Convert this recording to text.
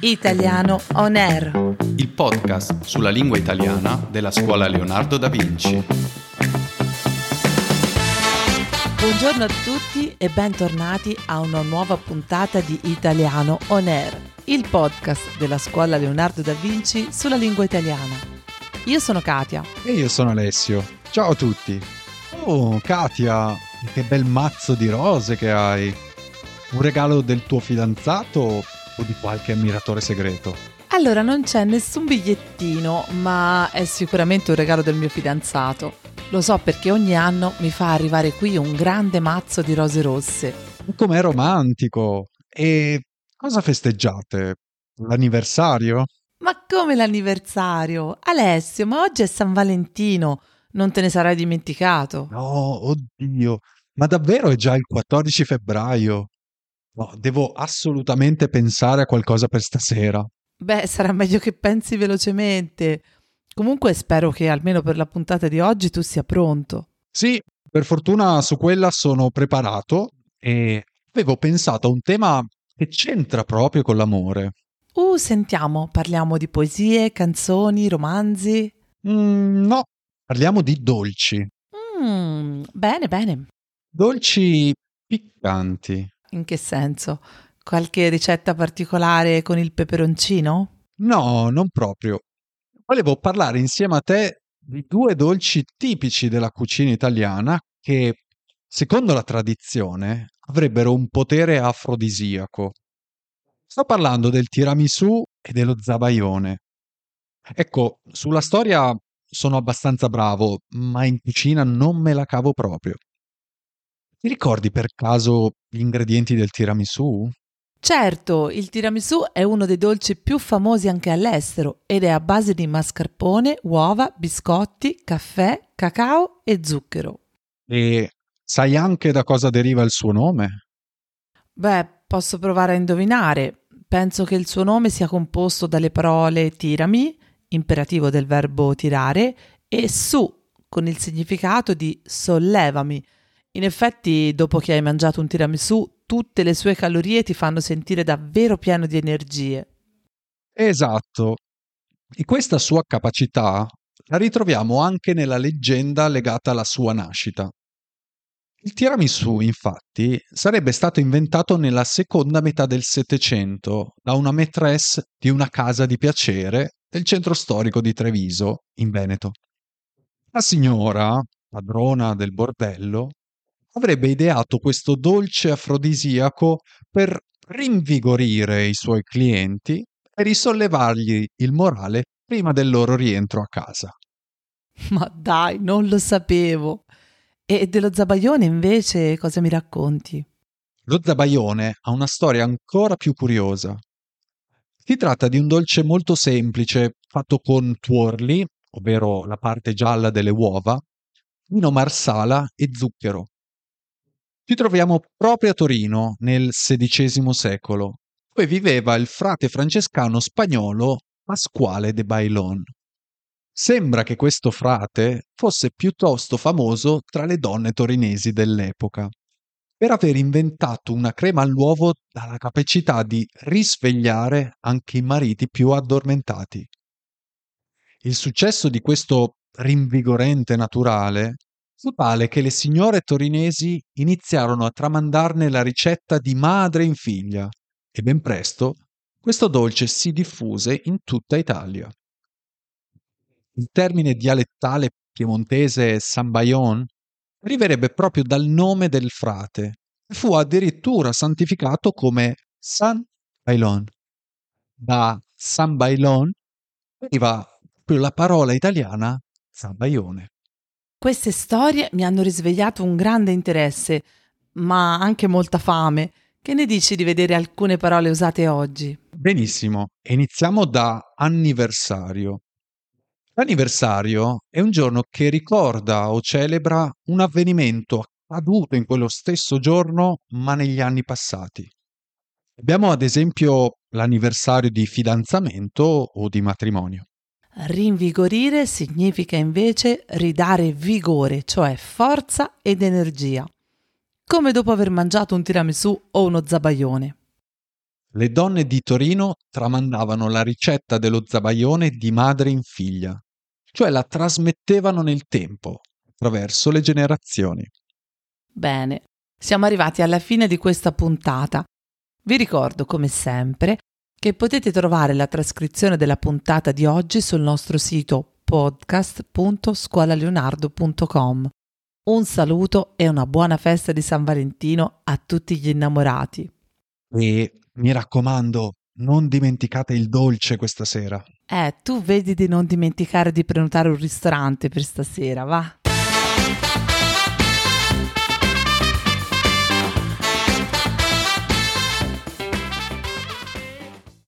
Italiano On Air. il podcast sulla lingua italiana della scuola Leonardo da Vinci. Buongiorno a tutti e bentornati a una nuova puntata di Italiano On Air, il podcast della scuola Leonardo da Vinci sulla lingua italiana. Io sono Katia. E io sono Alessio. Ciao a tutti. Oh, Katia, che bel mazzo di rose che hai. Un regalo del tuo fidanzato o di qualche ammiratore segreto? Allora, non c'è nessun bigliettino, ma è sicuramente un regalo del mio fidanzato. Lo so perché ogni anno mi fa arrivare qui un grande mazzo di rose rosse. Com'è romantico. E cosa festeggiate? L'anniversario? Ma come l'anniversario? Alessio, ma oggi è San Valentino. Non te ne sarai dimenticato. No, oddio. Ma davvero è già il 14 febbraio? No, devo assolutamente pensare a qualcosa per stasera. Beh, sarà meglio che pensi velocemente. Comunque spero che almeno per la puntata di oggi tu sia pronto. Sì, per fortuna su quella sono preparato e avevo pensato a un tema che c'entra proprio con l'amore. Uh, sentiamo, parliamo di poesie, canzoni, romanzi. Mm, no, parliamo di dolci. Mm, bene, bene. Dolci piccanti. In che senso? Qualche ricetta particolare con il peperoncino? No, non proprio. Volevo parlare insieme a te di due dolci tipici della cucina italiana che, secondo la tradizione, avrebbero un potere afrodisiaco. Sto parlando del tiramisù e dello zabaione. Ecco, sulla storia sono abbastanza bravo, ma in cucina non me la cavo proprio. Ti ricordi per caso gli ingredienti del tiramisù? Certo, il tiramisù è uno dei dolci più famosi anche all'estero ed è a base di mascarpone, uova, biscotti, caffè, cacao e zucchero. E sai anche da cosa deriva il suo nome? Beh, posso provare a indovinare. Penso che il suo nome sia composto dalle parole tirami, imperativo del verbo tirare, e su, con il significato di sollevami. In effetti, dopo che hai mangiato un tiramisù, tutte le sue calorie ti fanno sentire davvero pieno di energie. Esatto. E questa sua capacità la ritroviamo anche nella leggenda legata alla sua nascita. Il tiramisù, infatti, sarebbe stato inventato nella seconda metà del Settecento da una maîtresse di una casa di piacere del centro storico di Treviso, in Veneto. La signora, padrona del bordello, avrebbe ideato questo dolce afrodisiaco per rinvigorire i suoi clienti e risollevargli il morale prima del loro rientro a casa. Ma dai, non lo sapevo. E dello zabaione invece cosa mi racconti? Lo zabaione ha una storia ancora più curiosa. Si tratta di un dolce molto semplice, fatto con tuorli, ovvero la parte gialla delle uova, vino marsala e zucchero. Ci troviamo proprio a Torino nel XVI secolo, dove viveva il frate francescano spagnolo Pasquale de Bailon. Sembra che questo frate fosse piuttosto famoso tra le donne torinesi dell'epoca per aver inventato una crema all'uovo dalla capacità di risvegliare anche i mariti più addormentati. Il successo di questo rinvigorente naturale fu tale che le signore torinesi iniziarono a tramandarne la ricetta di madre in figlia e ben presto questo dolce si diffuse in tutta Italia. Il termine dialettale piemontese Sambayon deriverebbe proprio dal nome del frate e fu addirittura santificato come San Bailon. Da San Bailon deriva proprio la parola italiana Zambaione. Queste storie mi hanno risvegliato un grande interesse, ma anche molta fame. Che ne dici di vedere alcune parole usate oggi? Benissimo, iniziamo da anniversario. L'anniversario è un giorno che ricorda o celebra un avvenimento accaduto in quello stesso giorno, ma negli anni passati. Abbiamo ad esempio l'anniversario di fidanzamento o di matrimonio. Rinvigorire significa invece ridare vigore, cioè forza ed energia, come dopo aver mangiato un tiramisù o uno zabaione. Le donne di Torino tramandavano la ricetta dello zabaione di madre in figlia, cioè la trasmettevano nel tempo, attraverso le generazioni. Bene, siamo arrivati alla fine di questa puntata. Vi ricordo, come sempre, che potete trovare la trascrizione della puntata di oggi sul nostro sito podcast.scuolaleonardo.com. Un saluto e una buona festa di San Valentino a tutti gli innamorati. E mi raccomando, non dimenticate il dolce questa sera. Eh, tu vedi di non dimenticare di prenotare un ristorante per stasera, va?